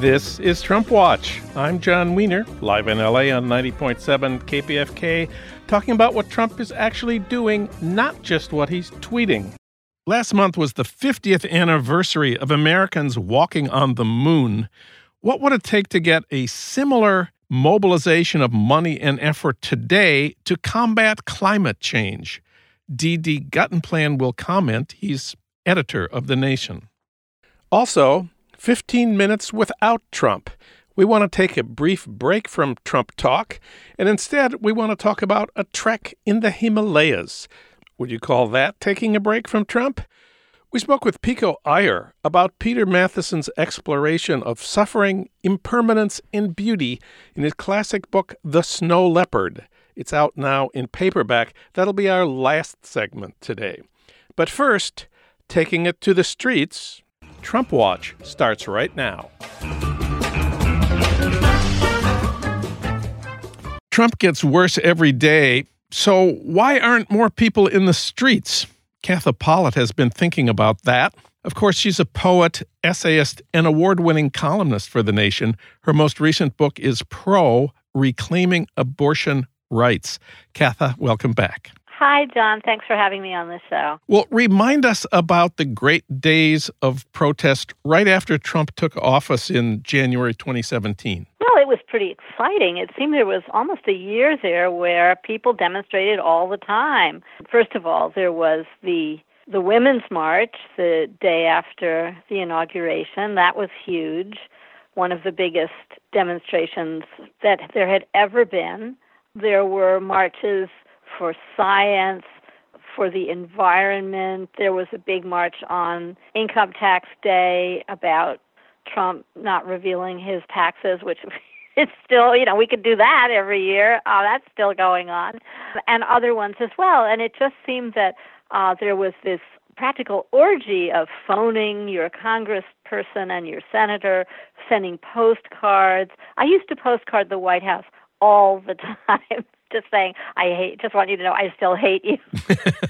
This is Trump Watch. I'm Jon Wiener, live in LA on 90.7 KPFK, talking about what Trump is actually doing, not just what he's tweeting. Last month was the 50th anniversary of Americans walking on the moon. What would it take to get a similar mobilization of money and effort today to combat climate change? D.D. Guttenplan will comment. He's editor of The Nation. Also, 15 minutes without Trump. We want to take a brief break from Trump talk, and instead we want to talk about a trek in the Himalayas. Would you call that taking a break from Trump? We spoke with Pico Iyer about Peter Matthiessen's exploration of suffering, impermanence, and beauty in his classic book, The Snow Leopard. It's out now in paperback. That'll be our last segment today. But first, taking it to the streets, Trump Watch starts right now. Trump gets worse every day, so why aren't more people in the streets? Katha Pollitt has been thinking about that. Of course, she's a poet, essayist, and award winning columnist for The Nation. Her most recent book is Pro Reclaiming Abortion Rights. Katha, welcome back. Hi, John. Thanks for having me on the show. Well, remind us about the great days of protest right after Trump took office in January 2017. Well, it was pretty exciting. It seemed there was almost a year there where people demonstrated all the time. First of all, there was the the women's march the day after the inauguration. That was huge. One of the biggest demonstrations that there had ever been. There were marches for science, for the environment. There was a big march on income tax day about Trump not revealing his taxes, which is still, you know, we could do that every year. Oh, that's still going on, and other ones as well. And it just seemed that uh, there was this practical orgy of phoning your congressperson and your senator, sending postcards. I used to postcard the White House all the time just saying, I hate, just want you to know I still hate you.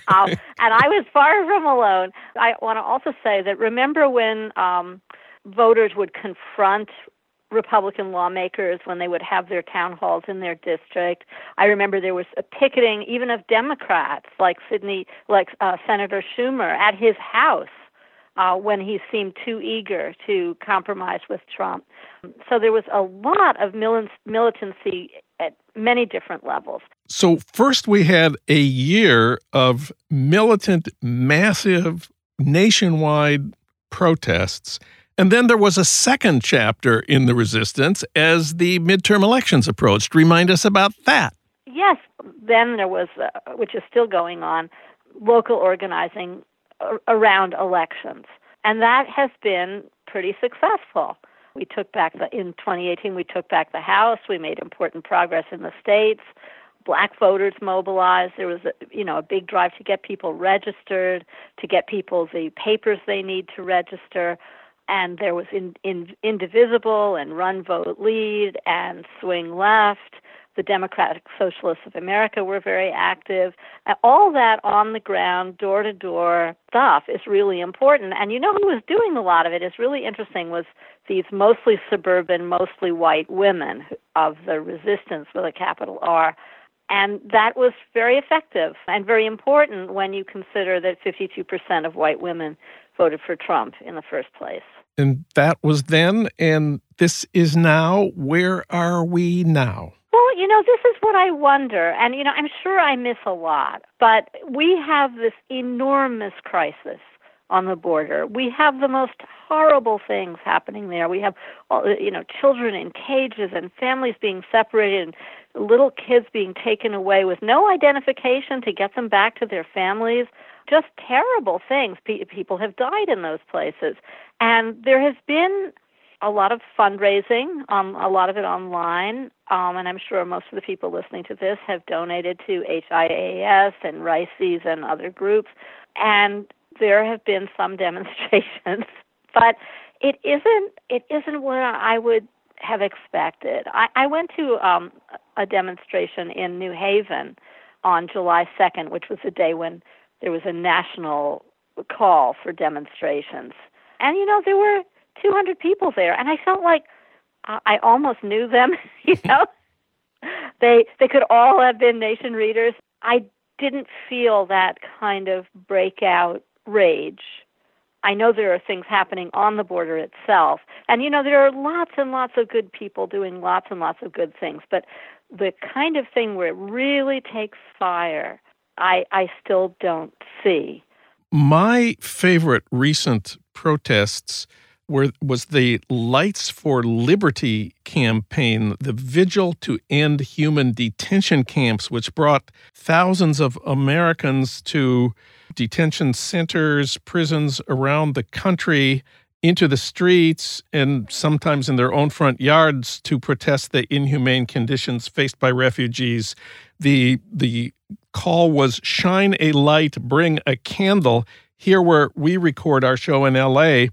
um, and I was far from alone. I want to also say that remember when um, voters would confront Republican lawmakers when they would have their town halls in their district. I remember there was a picketing even of Democrats like Sidney, like uh, Senator Schumer at his house uh, when he seemed too eager to compromise with Trump. So there was a lot of militancy at many different levels. So, first we had a year of militant, massive, nationwide protests. And then there was a second chapter in the resistance as the midterm elections approached. Remind us about that. Yes. Then there was, uh, which is still going on, local organizing around elections. And that has been pretty successful. We took back the in 2018 we took back the House. We made important progress in the states. Black voters mobilized. There was a, you know a big drive to get people registered, to get people the papers they need to register. And there was in, in, Indivisible and Run Vote Lead and Swing Left the Democratic Socialists of America were very active. All that on the ground, door to door stuff is really important. And you know who was doing a lot of it is really interesting was these mostly suburban, mostly white women of the resistance with a capital R. And that was very effective and very important when you consider that 52% of white women voted for Trump in the first place. And that was then, and this is now. Where are we now? Well, you know, this is what I wonder. And, you know, I'm sure I miss a lot, but we have this enormous crisis on the border. We have the most horrible things happening there. We have, you know, children in cages and families being separated and little kids being taken away with no identification to get them back to their families. Just terrible things. people have died in those places. And there has been a lot of fundraising, um, a lot of it online, um, and I'm sure most of the people listening to this have donated to HIAS and RAICES and other groups, and there have been some demonstrations, but it isn't it isn't what I would have expected. I, I went to um, a demonstration in New Haven on July 2nd, which was the day when there was a national call for demonstrations, and you know there were 200 people there, and I felt like I almost knew them, you know. they they could all have been nation readers. I didn't feel that kind of breakout rage. I know there are things happening on the border itself. And you know, there are lots and lots of good people doing lots and lots of good things, but the kind of thing where it really takes fire, I I still don't see. My favorite recent protests were was the Lights for Liberty campaign, the vigil to end human detention camps, which brought thousands of Americans to detention centers, prisons around the country into the streets and sometimes in their own front yards to protest the inhumane conditions faced by refugees. The the call was shine a light, bring a candle. Here where we record our show in LA,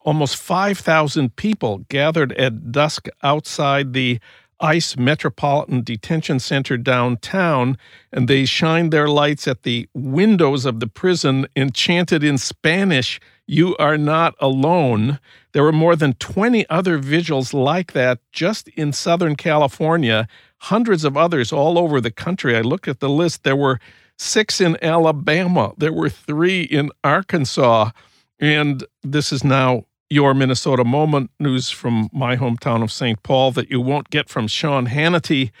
almost 5,000 people gathered at dusk outside the ICE Metropolitan Detention Center downtown, and they shined their lights at the windows of the prison and chanted in Spanish, You are not alone. There were more than 20 other vigils like that just in Southern California, hundreds of others all over the country. I looked at the list. There were six in Alabama, there were three in Arkansas. And this is now your Minnesota Moment news from my hometown of St. Paul that you won't get from Sean Hannity.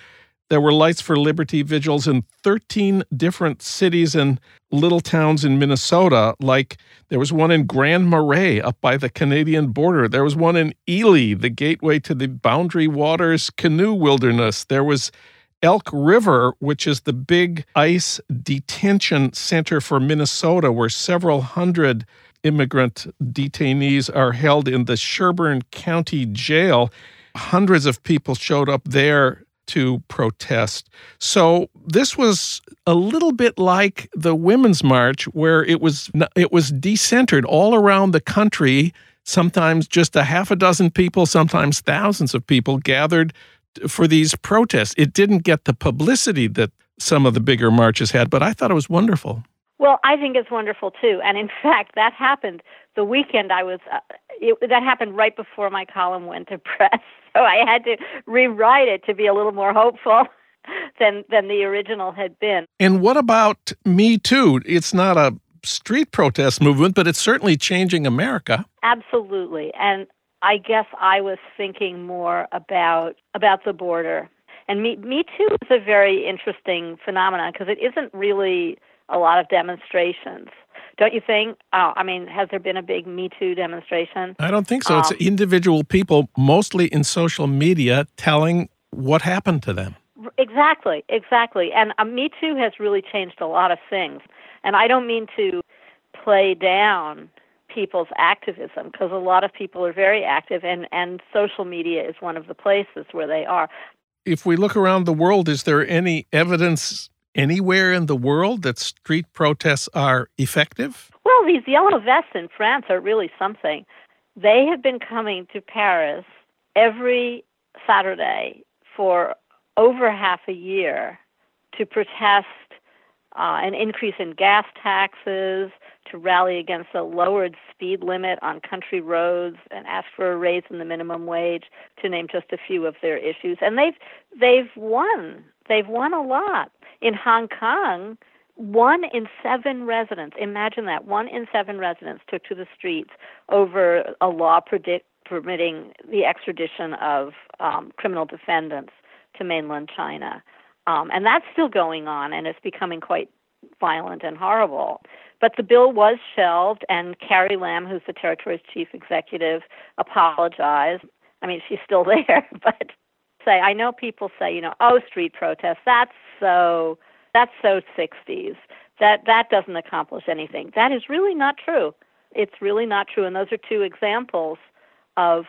There were Lights for Liberty vigils in 13 different cities and little towns in Minnesota. Like there was one in Grand Marais up by the Canadian border. There was one in Ely, the gateway to the Boundary Waters canoe wilderness. There was Elk River, which is the big ICE detention center for Minnesota, where several hundred immigrant detainees are held in the Sherburne County Jail. Hundreds of people showed up there to protest. So this was a little bit like the Women's March, where it was it was decentered all around the country. Sometimes just a half a dozen people, sometimes thousands of people gathered for these protests. It didn't get the publicity that some of the bigger marches had, but I thought it was wonderful. Well, I think it's wonderful too, and in fact, that happened the weekend I was. Uh, it, that happened right before my column went to press, so I had to rewrite it to be a little more hopeful than than the original had been. And what about Me Too? It's not a street protest movement, but it's certainly changing America. Absolutely, and I guess I was thinking more about about the border. And Me, Me Too is a very interesting phenomenon because it isn't really a lot of demonstrations. Don't you think? Uh, I mean, has there been a big Me Too demonstration? I don't think so. Um, it's individual people, mostly in social media, telling what happened to them. Exactly, exactly. And uh, Me Too has really changed a lot of things. And I don't mean to play down people's activism because a lot of people are very active, and, and social media is one of the places where they are. If we look around the world, is there any evidence anywhere in the world that street protests are effective? Well, these yellow vests in France are really something. They have been coming to Paris every Saturday for over half a year to protest uh, an increase in gas taxes, to rally against a lowered speed limit on country roads, and ask for a raise in the minimum wage, to name just a few of their issues. And they've they've won. They've won a lot. In Hong Kong, one in seven residents, imagine that, one in seven residents took to the streets over a law predict, permitting the extradition of um, criminal defendants to mainland China. Um, and that's still going on, and it's becoming quite violent and horrible. But the bill was shelved, and Carrie Lam, who's the territory's chief executive, apologized. I mean, she's still there, but say I know people say, you know, oh, street protests, that's so that's so 60s. That that doesn't accomplish anything. That is really not true. It's really not true, and those are two examples of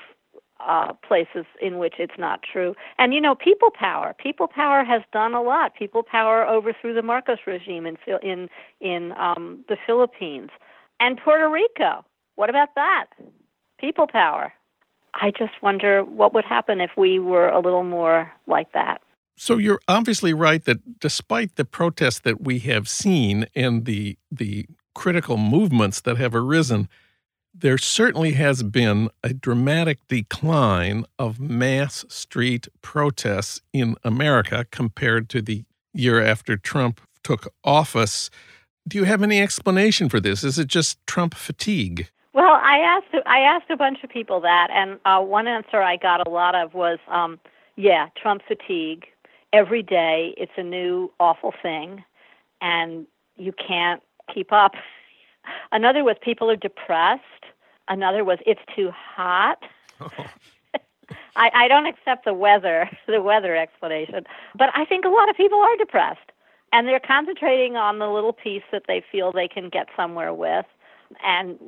uh, places in which it's not true. And you know, people power. People power has done a lot. People power overthrew the Marcos regime in in in um, the Philippines and Puerto Rico. What about that? People power. I just wonder what would happen if we were a little more like that. So you're obviously right that despite the protests that we have seen and the the critical movements that have arisen, there certainly has been a dramatic decline of mass street protests in America compared to the year after Trump took office. Do you have any explanation for this? Is it just Trump fatigue? Well, I asked I asked a bunch of people that, and uh, one answer I got a lot of was, um, "Yeah, Trump fatigue. Every day, it's a new awful thing, and you can't keep up." Another was people are depressed. Another was it's too hot. Oh. I, I don't accept the weather the weather explanation, but I think a lot of people are depressed, and they're concentrating on the little piece that they feel they can get somewhere with, and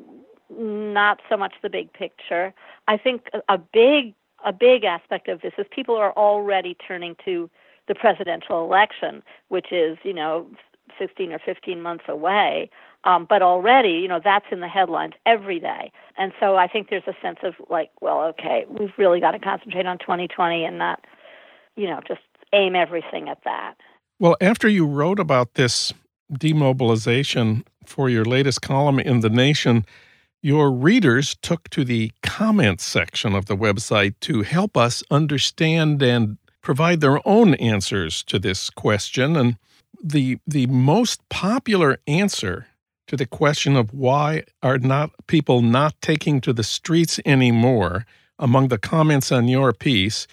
not so much the big picture. I think a big a big aspect of this is people are already turning to the presidential election, which is you know 16 or 15 months away. Um, but already, you know, that's in the headlines every day. And so I think there's a sense of like, well, okay, we've really got to concentrate on 2020 and not, you know, just aim everything at that. Well, after you wrote about this demobilization for your latest column in The Nation, your readers took to the comments section of the website to help us understand and provide their own answers to this question. And the the most popular answer to the question of why are not people not taking to the streets anymore among the comments on your piece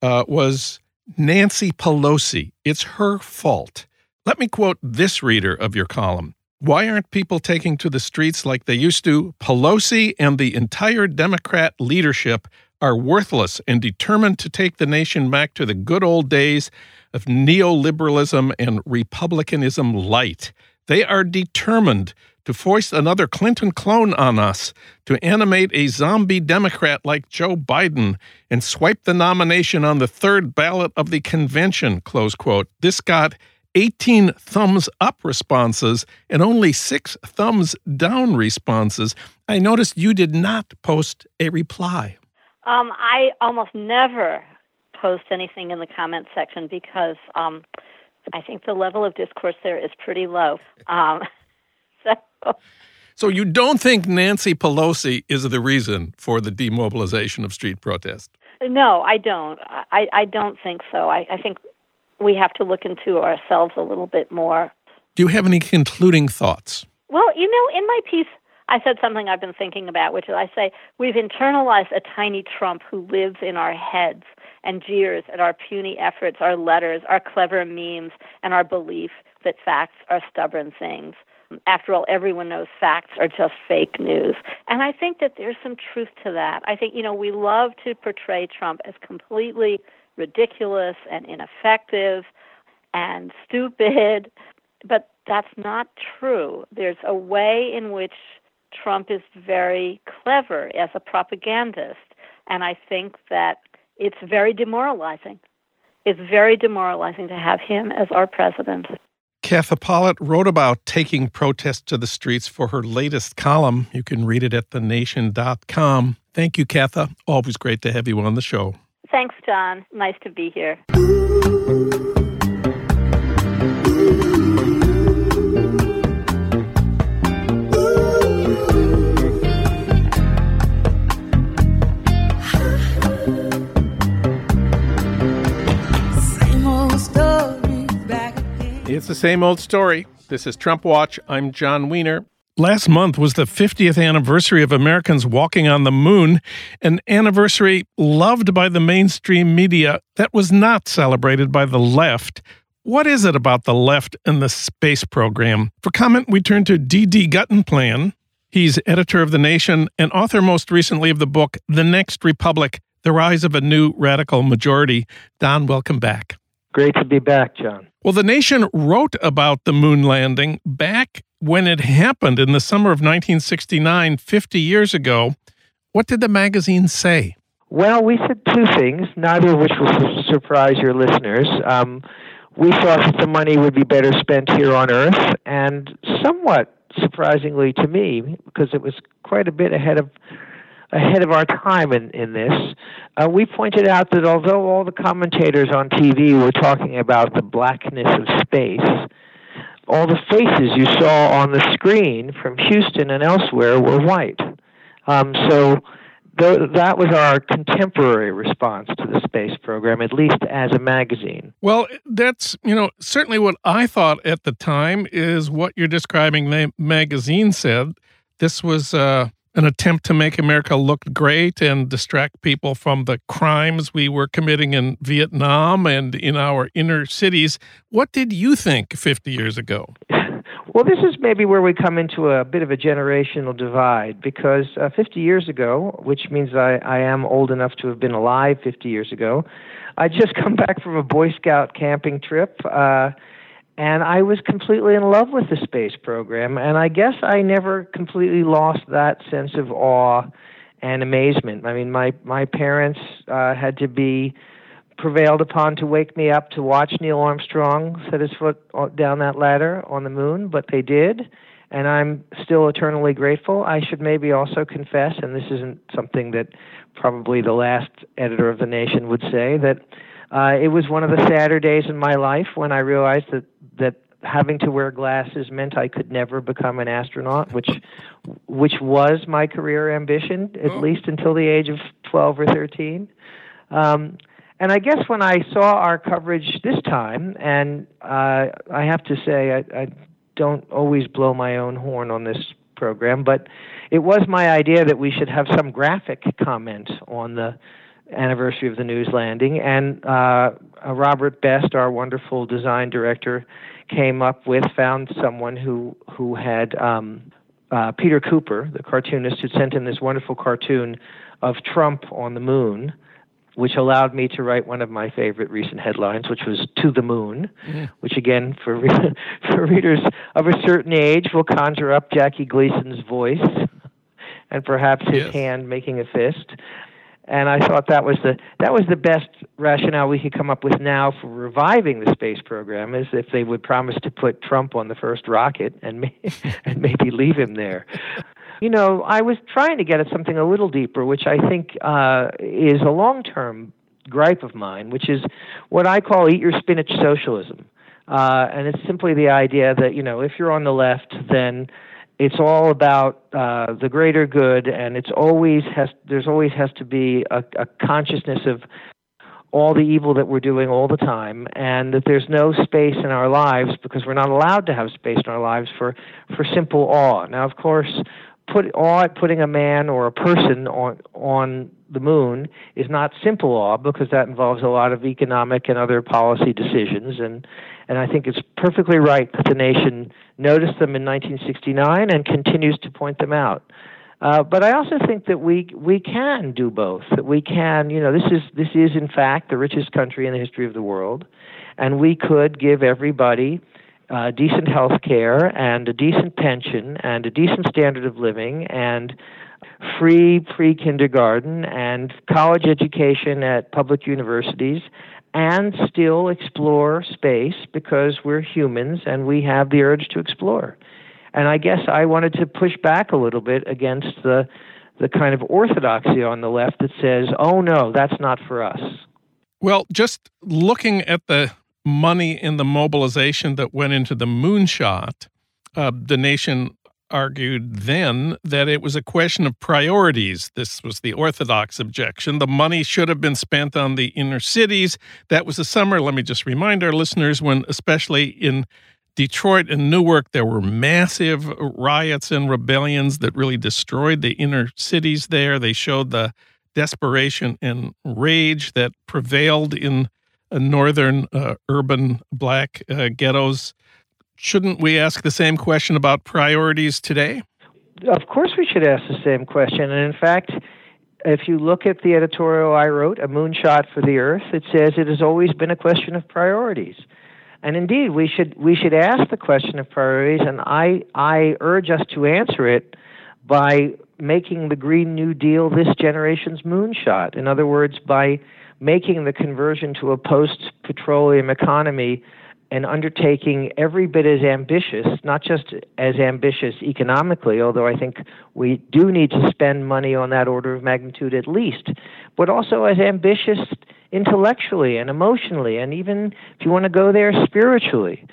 uh, was Nancy Pelosi. It's her fault. Let me quote this reader of your column. Why aren't people taking to the streets like they used to? Pelosi and the entire Democrat leadership are worthless and determined to take the nation back to the good old days of neoliberalism and republicanism light. They are determined to foist another Clinton clone on us, to animate a zombie Democrat like Joe Biden, and swipe the nomination on the third ballot of the convention. Close quote. This got 18 thumbs up responses and only six thumbs down responses. I noticed you did not post a reply. Um, I almost never post anything in the comment section because um, I think the level of discourse there is pretty low. Um, so. So you don't think Nancy Pelosi is the reason for the demobilization of street protest? No, I don't. I, I don't think so. I, I think we have to look into ourselves a little bit more. Do you have any concluding thoughts? Well, you know, in my piece, I said something I've been thinking about, which is I say we've internalized a tiny Trump who lives in our heads and jeers at our puny efforts, our letters, our clever memes, and our belief that facts are stubborn things. After all, everyone knows facts are just fake news. And I think that there's some truth to that. I think, you know, we love to portray Trump as completely ridiculous and ineffective and stupid, but that's not true. There's a way in which Trump is very clever as a propagandist. And I think that it's very demoralizing. It's very demoralizing to have him as our president. Katha Pollitt wrote about taking protests to the streets for her latest column. You can read it at thenation.com. Thank you, Katha. Always great to have you on the show. Thanks, John. Nice to be here. It's the same old story. This is Trump Watch. I'm Jon Wiener. Last month was the 50th anniversary of Americans walking on the moon, an anniversary loved by the mainstream media that was not celebrated by the left. What is it about the left and the space program? For comment, we turn to D.D. Guttenplan. He's editor of The Nation and author most recently of the book The Next Republic The Rise of a New Radical Majority. Don, welcome back. Great to be back, John. Well, The Nation wrote about the moon landing back when it happened in the summer of 1969, 50 years ago. What did the magazine say? Well, we said two things, neither of which will surprise your listeners. Um, we thought that the money would be better spent here on Earth, and somewhat surprisingly to me, because it was quite a bit ahead of ahead of our time in, in this. Uh, we pointed out that although all the commentators on TV were talking about the blackness of space, all the faces you saw on the screen from Houston and elsewhere were white. Um, so th- that was our contemporary response to the space program, at least as a magazine. Well, that's, you know, certainly what I thought at the time is what you're describing the magazine said. This was uh, an attempt to make America look great and distract people from the crimes we were committing in Vietnam and in our inner cities. What did you think 50 years ago? Well, this is maybe where we come into a bit of a generational divide because uh, 50 years ago, which means I, I am old enough to have been alive 50 years ago, I just come back from a Boy Scout camping trip. Uh, and I was completely in love with the space program. And I guess I never completely lost that sense of awe and amazement. I mean, my my parents uh, had to be prevailed upon to wake me up to watch Neil Armstrong set his foot down that ladder on the moon, but they did, and I'm still eternally grateful. I should maybe also confess, and this isn't something that probably the last editor of the Nation would say, that uh, it was one of the sadder days in my life when I realized that that having to wear glasses meant I could never become an astronaut, which which was my career ambition at oh. least until the age of 12 or 13. Um, and I guess when I saw our coverage this time, and uh, I have to say, I, I don't always blow my own horn on this program, but it was my idea that we should have some graphic comment on the anniversary of the news landing. And uh, uh, Robert Best, our wonderful design director, came up with, found someone who who had um, uh, Peter Kuper, the cartoonist, who sent him this wonderful cartoon of Trump on the moon, which allowed me to write one of my favorite recent headlines, which was "To the Moon," yeah. which again, for for readers of a certain age, will conjure up Jackie Gleason's voice and perhaps his yes. hand making a fist and I thought that was the that was the best rationale we could come up with now for reviving the space program is if they would promise to put Trump on the first rocket and may, and maybe leave him there. You know, I was trying to get at something a little deeper, which I think uh, is a long term gripe of mine, which is what I call eat your spinach socialism. Uh, and it's simply the idea that, you know, if you're on the left, then it's all about uh, the greater good, and it's always has there's always has to be a, a consciousness of all the evil that we're doing all the time, and that there's no space in our lives because we're not allowed to have space in our lives for for simple awe. Now, of course, put awe at putting a man or a person on on the moon is not simple awe because that involves a lot of economic and other policy decisions and and I think it's perfectly right that the nation noticed them in 1969 and continues to point them out. Uh, but I also think that we we can do both. That we can, you know, this is this is in fact the richest country in the history of the world, and we could give everybody uh, decent health care and a decent pension and a decent standard of living and free pre kindergarten and college education at public universities and still explore space because we're humans and we have the urge to explore. And I guess I wanted to push back a little bit against the the kind of orthodoxy on the left that says, "Oh no, that's not for us." Well, just looking at the money in the mobilization that went into the moonshot, uh, the nation argued then that it was a question of priorities. This was the orthodox objection. The money should have been spent on the inner cities. That was the summer, let me just remind our listeners, when especially in Detroit and Newark, there were massive riots and rebellions that really destroyed the inner cities there. They showed the desperation and rage that prevailed in uh, northern uh, urban black uh, ghettos Shouldn't we ask the same question about priorities today? Of course, we should ask the same question. And in fact, if you look at the editorial I wrote, A Moonshot for the Earth, it says it has always been a question of priorities. And indeed, we should we should ask the question of priorities, and I I urge us to answer it by making the Green New Deal this generation's moonshot. In other words, by making the conversion to a post petroleum economy and undertaking every bit as ambitious, not just as ambitious economically, although I think we do need to spend money on that order of magnitude at least, but also as ambitious intellectually and emotionally, and even if you want to go there spiritually.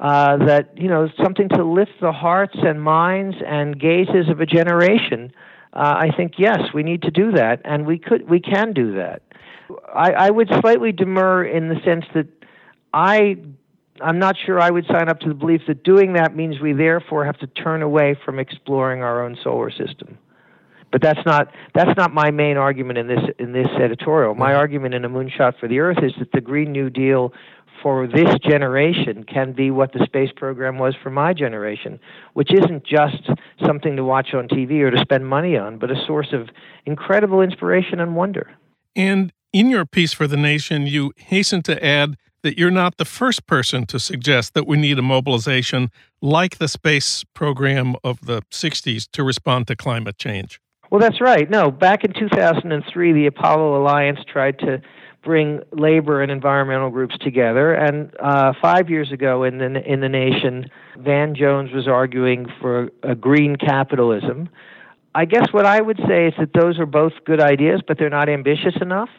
Uh, that you know something to lift the hearts and minds and gazes of a generation uh, I think yes, we need to do that, and we could, we can do that. I, I would slightly demur in the sense that I, I'm not sure I would sign up to the belief that doing that means we therefore have to turn away from exploring our own solar system. But that's not that's not my main argument in this in this editorial. My argument in a moonshot for the Earth is that the Green New Deal for this generation can be what the space program was for my generation, which isn't just something to watch on TV or to spend money on, but a source of incredible inspiration and wonder. And in your piece for The Nation, you hasten to add that you're not the first person to suggest that we need a mobilization like the space program of the 60s to respond to climate change. Well, that's right. No, back in 2003, the Apollo Alliance tried to bring labor and environmental groups together. And uh, five years ago in the in the nation, Van Jones was arguing for a green capitalism. I guess what I would say is that those are both good ideas, but they're not ambitious enough.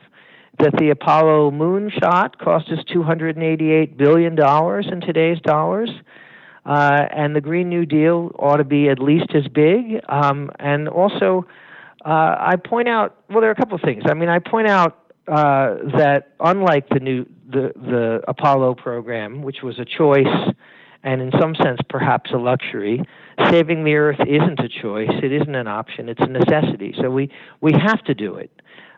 That the Apollo moon shot cost us $288 billion in today's dollars. Uh, and the Green New Deal ought to be at least as big. Um, and also, uh, I point out, well, there are a couple of things. I mean, I point out uh, that unlike the new the the Apollo program, which was a choice and in some sense perhaps a luxury, saving the Earth isn't a choice. It isn't an option. It's a necessity. So we we have to do it.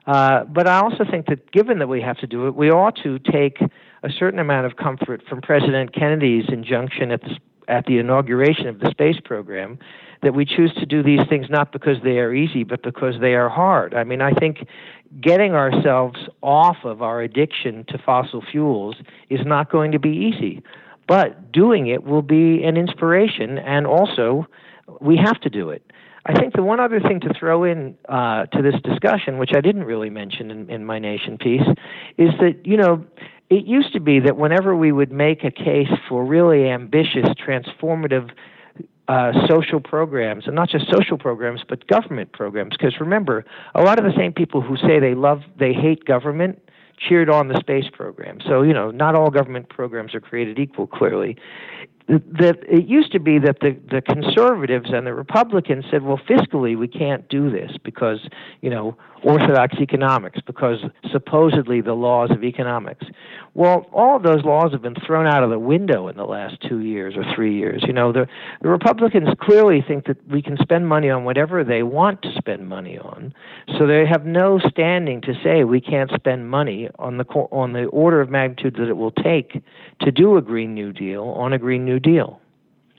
Uh, but I also think that given that we have to do it, we ought to take a certain amount of comfort from President Kennedy's injunction at the at the inauguration of the space program that we choose to do these things not because they are easy, but because they are hard. I mean, I think getting ourselves off of our addiction to fossil fuels is not going to be easy, but doing it will be an inspiration, and also we have to do it. I think the one other thing to throw in uh, to this discussion, which I didn't really mention in, in my nation piece, is that you know it used to be that whenever we would make a case for really ambitious, transformative uh, social programs, and not just social programs, but government programs. Because remember, a lot of the same people who say they love, they hate government, cheered on the space program. So you know, not all government programs are created equal. Clearly, that it used to be that the, the conservatives and the Republicans said, well, fiscally we can't do this because, you know, orthodox economics, because supposedly the laws of economics. Well, all of those laws have been thrown out of the window in the last two years or three years. You know, the, the Republicans clearly think that we can spend money on whatever they want to spend money on, so they have no standing to say we can't spend money on the on the order of magnitude that it will take to do a Green New Deal on a Green New Deal.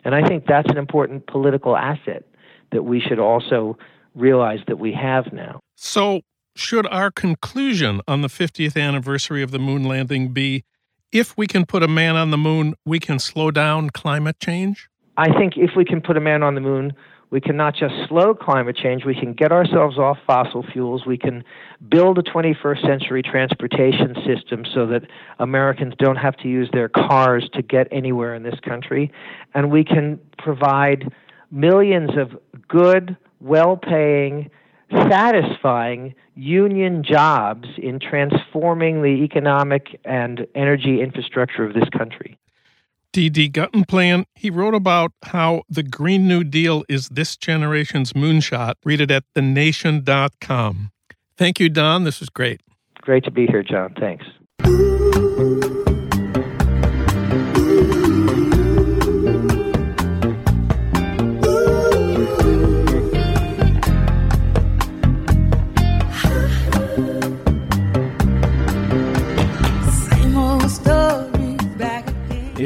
And I think that's an important political asset that we should also realize that we have now. So, should our conclusion on the 50th anniversary of the moon landing be if we can put a man on the moon, we can slow down climate change? I think if we can put a man on the moon, we can not just slow climate change, we can get ourselves off fossil fuels. We can build a 21st century transportation system so that Americans don't have to use their cars to get anywhere in this country. And we can provide millions of good, well paying, satisfying union jobs in transforming the economic and energy infrastructure of this country. D.D. Guttenplan, he wrote about how the Green New Deal is this generation's moonshot. Read it at thenation.com. Thank you, Don. This was great. Great to be here, John. Thanks.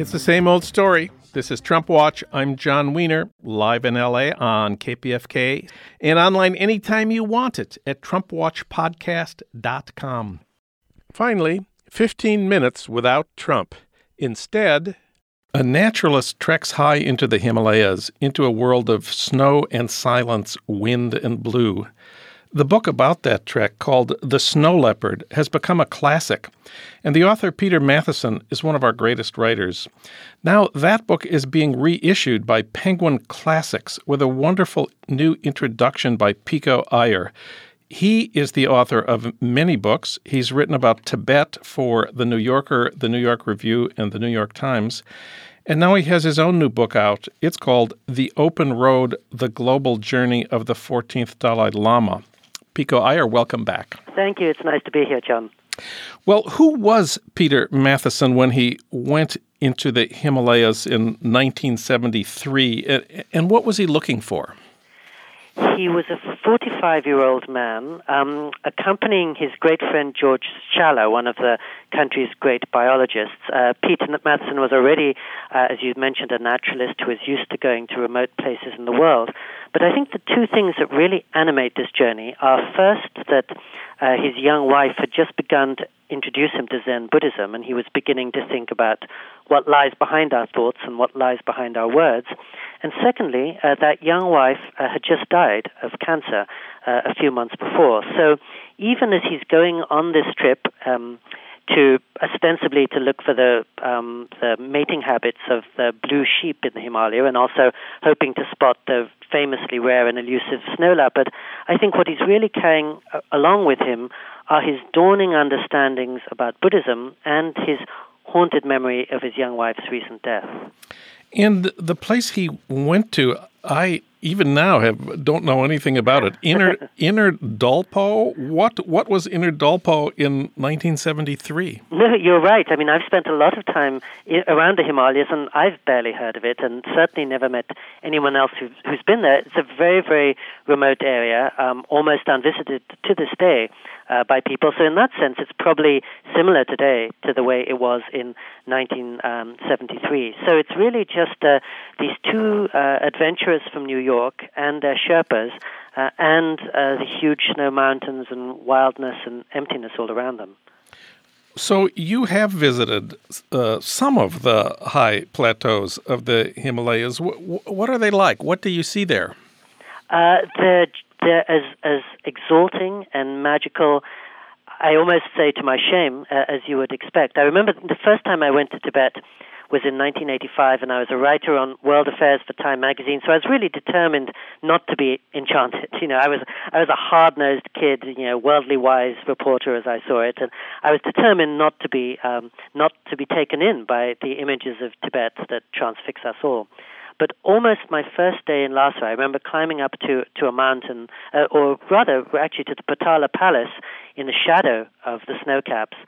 It's the same old story. This is Trump Watch. I'm Jon Wiener, live in LA on KPFK and online anytime you want it at TrumpWatchPodcast.com. Finally, 15 minutes without Trump. Instead, a naturalist treks high into the Himalayas, into a world of snow and silence, wind and blue. The book about that trek, called The Snow Leopard, has become a classic, and the author Peter Matthiessen is one of our greatest writers. Now, that book is being reissued by Penguin Classics with a wonderful new introduction by Pico Iyer. he is the author of many books. He's written about Tibet for The New Yorker, The New York Review, and The New York Times. And now he has his own new book out. It's called The Open Road The Global Journey of the 14th Dalai Lama. Pico Iyer, welcome back. Thank you. It's nice to be here, John. Well, who was Peter Matthiessen when he went into the Himalayas in 1973, and what was he looking for? He was a 45 year old man um, accompanying his great friend George Schaller, one of the country's great biologists. Uh, Peter Matthiessen was already, uh, as you mentioned, a naturalist who was used to going to remote places in the world. But I think the two things that really animate this journey are first that uh, his young wife had just begun to introduce him to Zen Buddhism, and he was beginning to think about what lies behind our thoughts and what lies behind our words. And secondly, uh, that young wife uh, had just died of cancer uh, a few months before. So even as he's going on this trip, um, to ostensibly to look for the um, the mating habits of the blue sheep in the Himalaya, and also hoping to spot the famously rare and elusive snow leopard. I think what he's really carrying uh, along with him are his dawning understandings about Buddhism and his haunted memory of his young wife's recent death. And the place he went to, I even now have don't know anything about it. Inner Inner Dolpo. What what was Inner Dolpo in 1973? No, you're right. I mean, I've spent a lot of time around the Himalayas, and I've barely heard of it, and certainly never met anyone else who's, who's been there. It's a very very remote area, um, almost unvisited to this day uh, by people. So in that sense, it's probably similar today to the way it was in 1973. So it's really just uh, these two uh, adventurers from New York and their Sherpas, uh, and uh, the huge snow mountains and wildness and emptiness all around them. So you have visited uh, some of the high plateaus of the Himalayas. W- what are they like? What do you see there? Uh, they're they're as as exalting and magical. I almost say to my shame, uh, as you would expect. I remember the first time I went to Tibet was in 1985, and I was a writer on world affairs for Time magazine. So I was really determined not to be enchanted. You know, I was I was a hard-nosed kid, you know, worldly wise reporter as I saw it, and I was determined not to be um, not to be taken in by the images of Tibet that transfix us all. But almost my first day in Lhasa, I remember climbing up to, to a mountain, uh, or rather, actually to the Potala Palace in the shadow of the snow caps,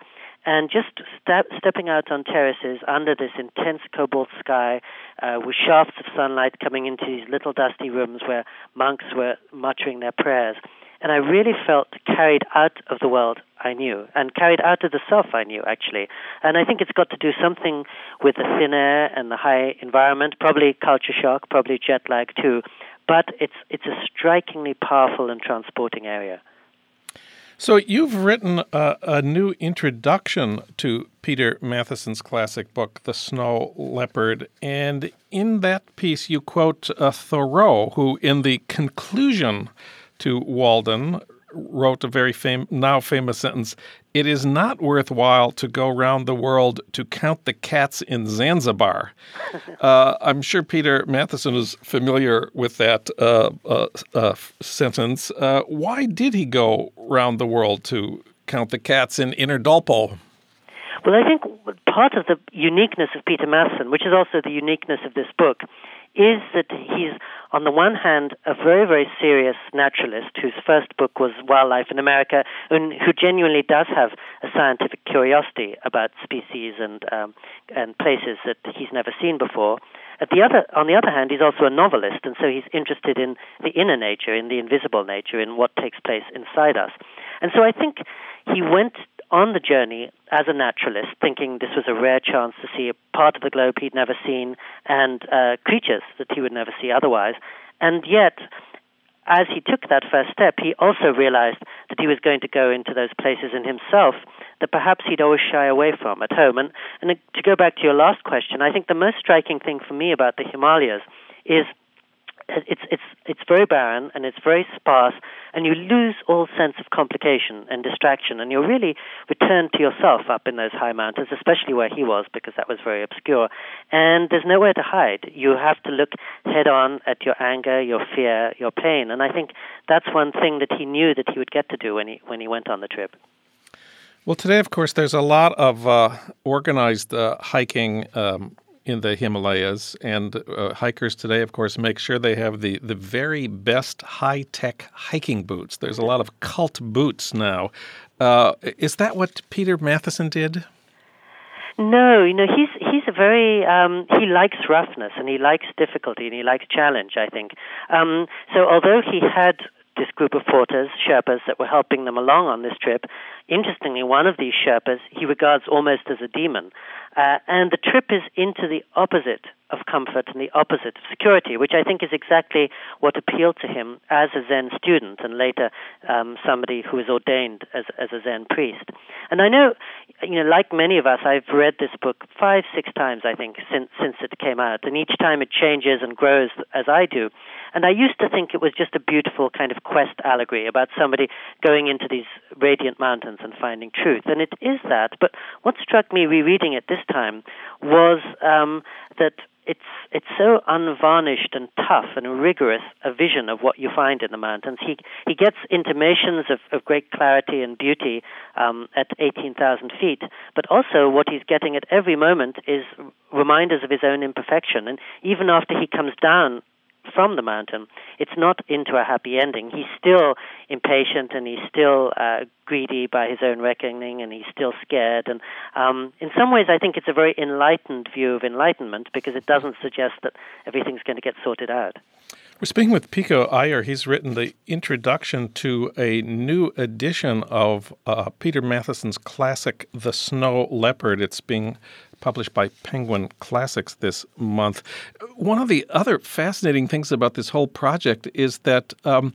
and just step, stepping out on terraces under this intense cobalt sky uh, with shafts of sunlight coming into these little dusty rooms where monks were muttering their prayers. And I really felt carried out of the world I knew and carried out of the self I knew, actually. And I think it's got to do something with the thin air and the high environment, probably culture shock, probably jet lag too. But it's, it's a strikingly powerful and transporting area. So you've written a, a, new introduction to Peter Matthiessen's classic book, The Snow Leopard, and in that piece you quote uh, Thoreau, who in the conclusion to Walden wrote a very fam- now famous sentence It is not worthwhile to go round the world to count the cats in Zanzibar. uh, I'm sure Peter Matthiessen is familiar with that uh, uh, uh sentence. Uh, why did he go round the world to count the cats in Inner Dolpo? Well, I think part of the uniqueness of Peter Matthiessen, which is also the uniqueness of this book, is that he's, on the one hand, a very, very serious naturalist whose first book was Wildlife in America, and who genuinely does have a scientific curiosity about species and um, and places that he's never seen before. At the other, on the other hand, he's also a novelist, and so he's interested in the inner nature, in the invisible nature, in what takes place inside us. And so I think he went on the journey as a naturalist, thinking this was a rare chance to see a part of the globe he'd never seen and uh, creatures that he would never see otherwise. And yet, as he took that first step, he also realized that he was going to go into those places in himself that perhaps he'd always shy away from at home. And, and to go back to your last question, I think the most striking thing for me about the Himalayas is it's it's it's very barren and it's very sparse, and you lose all sense of complication and distraction, and you're really returned to yourself up in those high mountains, especially where he was, because that was very obscure. And there's nowhere to hide. You have to look head on at your anger, your fear, your pain, and I think that's one thing that he knew that he would get to do when he when he went on the trip. Well, today, of course, there's a lot of uh, organized uh, hiking um, in the Himalayas, and uh, hikers today, of course, make sure they have the, the very best high tech hiking boots. There's a lot of cult boots now. Uh, is that what Peter Matthiessen did? No, you know he's he's a very um, he likes roughness and he likes difficulty and he likes challenge. I think um, so. Although he had this group of porters, Sherpas, that were helping them along on this trip. Interestingly, one of these Sherpas he regards almost as a demon. Uh, and the trip is into the opposite of comfort and the opposite of security, which I think is exactly what appealed to him as a Zen student and later um, somebody who was ordained as, as a Zen priest. And I know, you know, like many of us, I've read this book five, six times, I think, since, since it came out. And each time it changes and grows as I do. And I used to think it was just a beautiful kind of quest allegory about somebody going into these radiant mountains and finding truth. And it is that. But what struck me rereading it this time was um, that it's it's so unvarnished and tough and rigorous a vision of what you find in the mountains. He he gets intimations of, of great clarity and beauty um, at eighteen thousand feet, but also what he's getting at every moment is reminders of his own imperfection. And even after he comes down from the mountain, it's not into a happy ending. He's still impatient and he's still uh, greedy by his own reckoning and he's still scared. And um, in some ways, I think it's a very enlightened view of enlightenment because it doesn't suggest that everything's going to get sorted out. We're speaking with Pico Iyer. He's written the introduction to a new edition of uh, Peter Matthiessen's classic, The Snow Leopard. It's being published by Penguin Classics this month. One of the other fascinating things about this whole project is that um,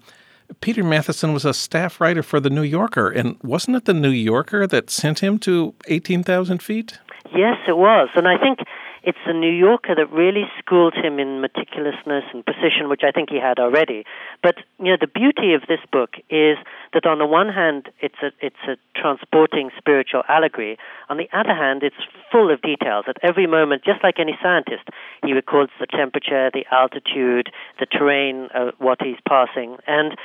Peter Matthiessen was a staff writer for The New Yorker, and wasn't it The New Yorker that sent him to 18,000 feet? Yes, it was. And I think it's the New Yorker that really schooled him in meticulousness and precision, which I think he had already. But you know, the beauty of this book is that on the one hand, it's a it's a transporting spiritual allegory. On the other hand, it's full of details. At every moment, just like any scientist, he records the temperature, the altitude, the terrain, uh, what he's passing, and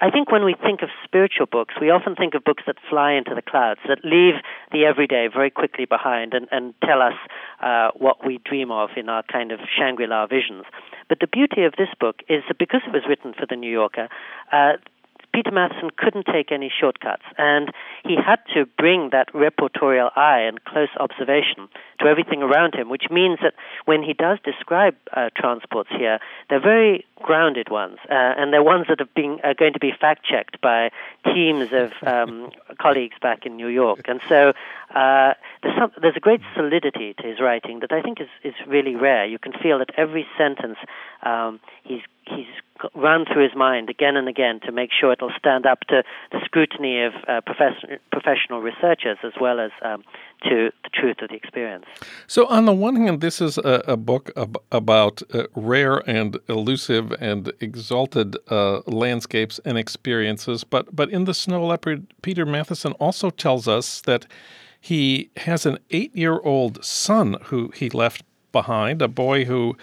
I think when we think of spiritual books, we often think of books that fly into the clouds, that leave the everyday very quickly behind and, and tell us uh, what we dream of in our kind of Shangri La visions. But the beauty of this book is that because it was written for the New Yorker, uh, Peter Matthiessen couldn't take any shortcuts, and he had to bring that reportorial eye and close observation to everything around him, which means that when he does describe uh, transports here, they're very grounded ones, uh, and they're ones that have been are going to be fact checked by teams of um, colleagues back in New York, and so uh, there's, some, there's a great solidity to his writing that I think is is really rare. You can feel that every sentence um, he's he's run through his mind again and again to make sure it'll stand up to the scrutiny of uh, profession, professional researchers as well as um, to the truth of the experience. So, on the one hand, this is a, a book ab- about uh, rare and elusive and exalted uh, landscapes and experiences, but but in the Snow Leopard, Peter Matthiessen also tells us that he has an eight-year-old son who he left behind, a boy who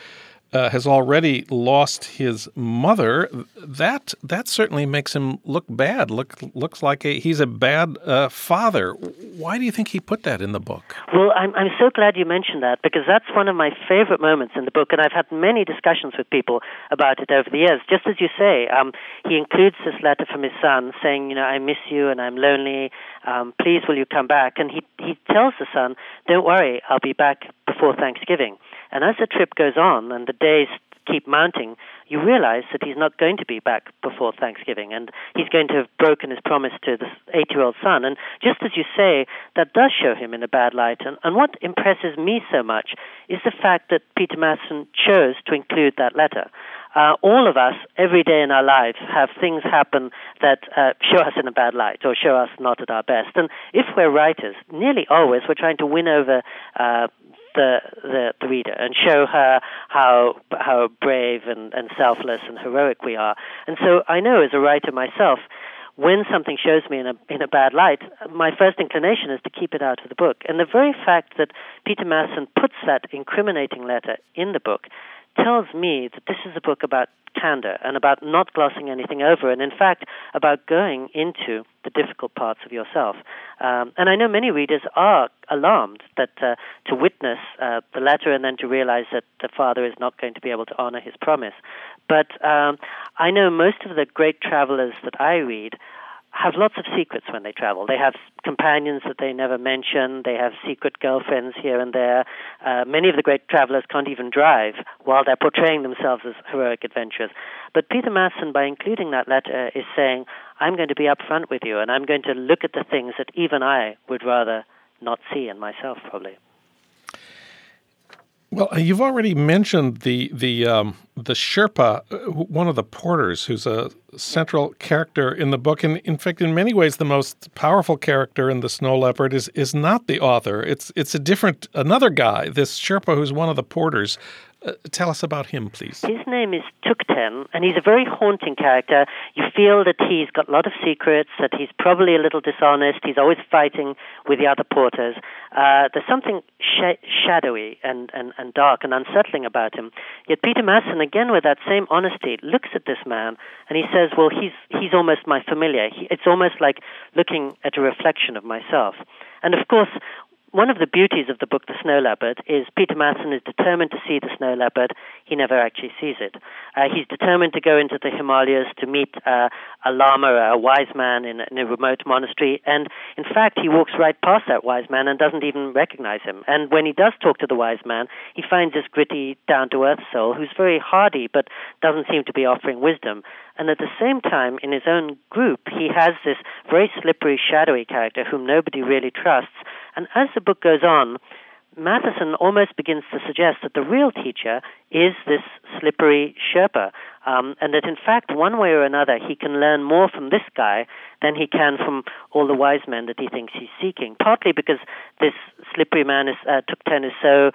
uh, has already lost his mother, that that certainly makes him look bad. Look looks like a, he's a bad uh, father. Why do you think he put that in the book? Well, I'm I'm so glad you mentioned that because that's one of my favorite moments in the book, and I've had many discussions with people about it over the years. Just as you say, um, he includes this letter from his son saying, you know, I miss you and I'm lonely. Um, please, will you come back? And he he tells the son, don't worry, I'll be back before Thanksgiving. And as the trip goes on and the days keep mounting, you realize that he's not going to be back before Thanksgiving, and he's going to have broken his promise to this eight-year-old son. And just as you say, that does show him in a bad light. And, and what impresses me so much is the fact that Peter Matthiessen chose to include that letter. Uh, all of us, every day in our lives, have things happen that uh, show us in a bad light or show us not at our best. And if we're writers, nearly always we're trying to win over uh, the, the, the reader and show her how how brave and, and selfless and heroic we are. And so I know as a writer myself, when something shows me in a in a bad light, my first inclination is to keep it out of the book. And the very fact that Peter Matthiessen puts that incriminating letter in the book tells me that this is a book about candor and about not glossing anything over, and in fact, about going into the difficult parts of yourself. Um, and I know many readers are alarmed that uh, to witness uh, the letter and then to realize that the father is not going to be able to honor his promise. But um, I know most of the great travelers that I read have lots of secrets when they travel. They have companions that they never mention. They have secret girlfriends here and there. Uh, many of the great travelers can't even drive while they're portraying themselves as heroic adventurers. But Peter Matthiessen, by including that letter, is saying, I'm going to be upfront with you and I'm going to look at the things that even I would rather not see in myself, probably. Well, you've already mentioned the the um, the Sherpa, uh, one of the porters, who's a central character in the book, and in fact, in many ways, the most powerful character in the Snow Leopard is is not the author. It's it's a different another guy, this Sherpa, who's one of the porters. Uh, tell us about him, please. His name is Tukten, and he's a very haunting character. You feel that he's got a lot of secrets, that he's probably a little dishonest. He's always fighting with the other porters. Uh, there's something sh- shadowy and, and, and dark and unsettling about him. Yet Peter Matthiessen, again with that same honesty, looks at this man and he says, "Well, he's he's almost my familiar. He, it's almost like looking at a reflection of myself." And of course, one of the beauties of the book The Snow Leopard is Peter Matthiessen is determined to see the snow leopard. He never actually sees it. Uh, he's determined to go into the Himalayas to meet uh, a lama, a wise man in, in, a remote monastery. And in fact, he walks right past that wise man and doesn't even recognize him. And when he does talk to the wise man, he finds this gritty, down to earth soul who's very hardy but doesn't seem to be offering wisdom. And at the same time, in his own group, he has this very slippery, shadowy character whom nobody really trusts. And as the book goes on, Matthiessen almost begins to suggest that the real teacher is this slippery Sherpa, um, and that in fact, one way or another, he can learn more from this guy than he can from all the wise men that he thinks he's seeking. Partly because this slippery man is, uh, Tukten is so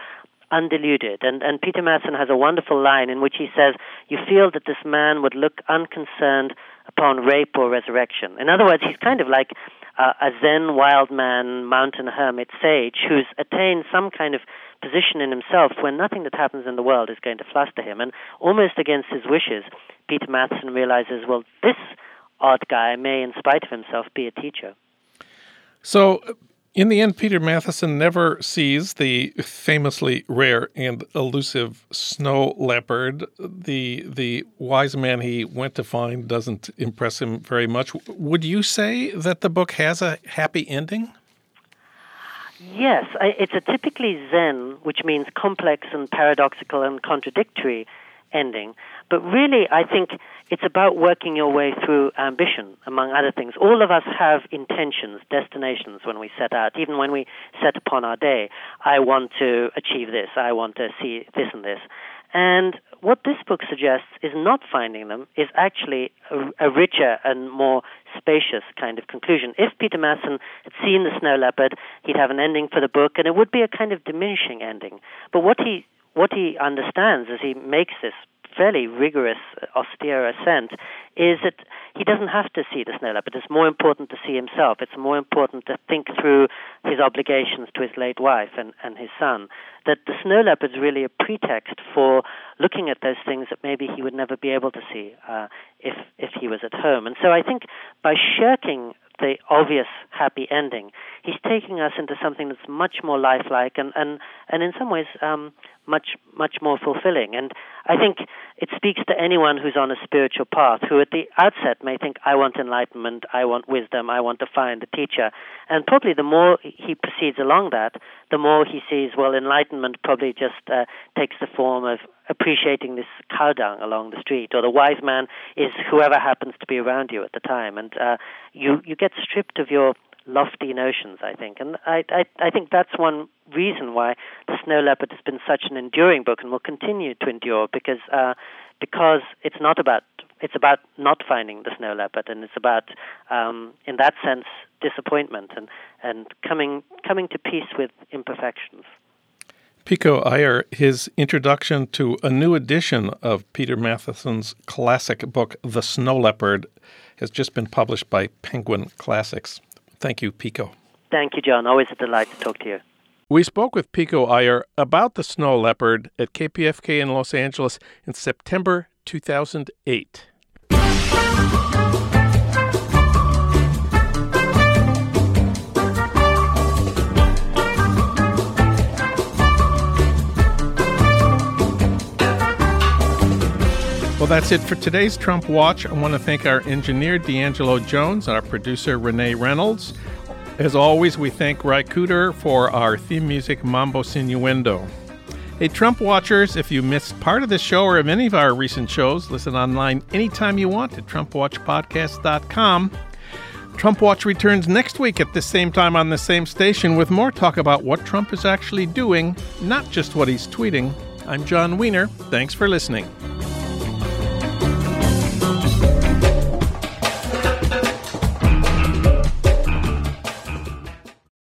undiluted. And, and Peter Matthiessen has a wonderful line in which he says, You feel that this man would look unconcerned upon rape or resurrection. In other words, he's kind of like uh, a Zen wild man, mountain hermit sage who's attained some kind of position in himself where nothing that happens in the world is going to fluster him. And almost against his wishes, Peter Matthiessen realizes, well, this odd guy may, in spite of himself, be a teacher. So in the end, Peter Matthiessen never sees the famously rare and elusive snow leopard. The the wise man he went to find doesn't impress him very much. Would you say that the book has a happy ending? Yes, it's a typically Zen, which means complex and paradoxical and contradictory ending. But really, I think it's about working your way through ambition, among other things. All of us have intentions, destinations when we set out, even when we set upon our day. I want to achieve this, I want to see this and this. And what this book suggests is not finding them, is actually a, a, richer and more spacious kind of conclusion. If Peter Matthiessen had seen the snow leopard, he'd have an ending for the book, and it would be a kind of diminishing ending. But what he what he understands as he makes this fairly rigorous, austere ascent is that he doesn't have to see the snow leopard. It's more important to see himself. It's more important to think through his obligations to his late wife and, and his son. That the snow leopard is really a pretext for looking at those things that maybe he would never be able to see uh, if if he was at home. And so I think by shirking the obvious happy ending. He's taking us into something that's much more lifelike and, and, and in some ways um, much much more fulfilling. And I think it speaks to anyone who's on a spiritual path who at the outset may think, I want enlightenment, I want wisdom, I want to find the teacher. And probably the more he proceeds along that, the more he sees, well, enlightenment probably just uh, takes the form of appreciating this cow dung along the street, or the wise man is whoever happens to be around you at the time. And uh, you, you get stripped of your lofty notions, I think. And I, I, I think that's one reason why The Snow Leopard has been such an enduring book and will continue to endure because, uh, because it's not about it's about not finding the snow leopard, and it's about, um, in that sense, disappointment and, and coming coming to peace with imperfections. Pico Iyer, his introduction to a new edition of Peter Matthiessen's classic book, The Snow Leopard, has just been published by Penguin Classics. Thank you, Pico. Thank you, Jon. Always a delight to talk to you. We spoke with Pico Iyer about the snow leopard at KPFK in Los Angeles in September 2008. Well, that's it for today's Trump Watch. I want to thank our engineer, D'Angelo Jones, our producer, Renee Reynolds. As always, we thank Cooder for our theme music, Mambo Sinuendo. Hey, Trump watchers, if you missed part of this show or of any of our recent shows, listen online anytime you want at TrumpWatchPodcast.com. Trump Watch returns next week at the same time on the same station with more talk about what Trump is actually doing, not just what he's tweeting. I'm Jon Wiener. Thanks for listening.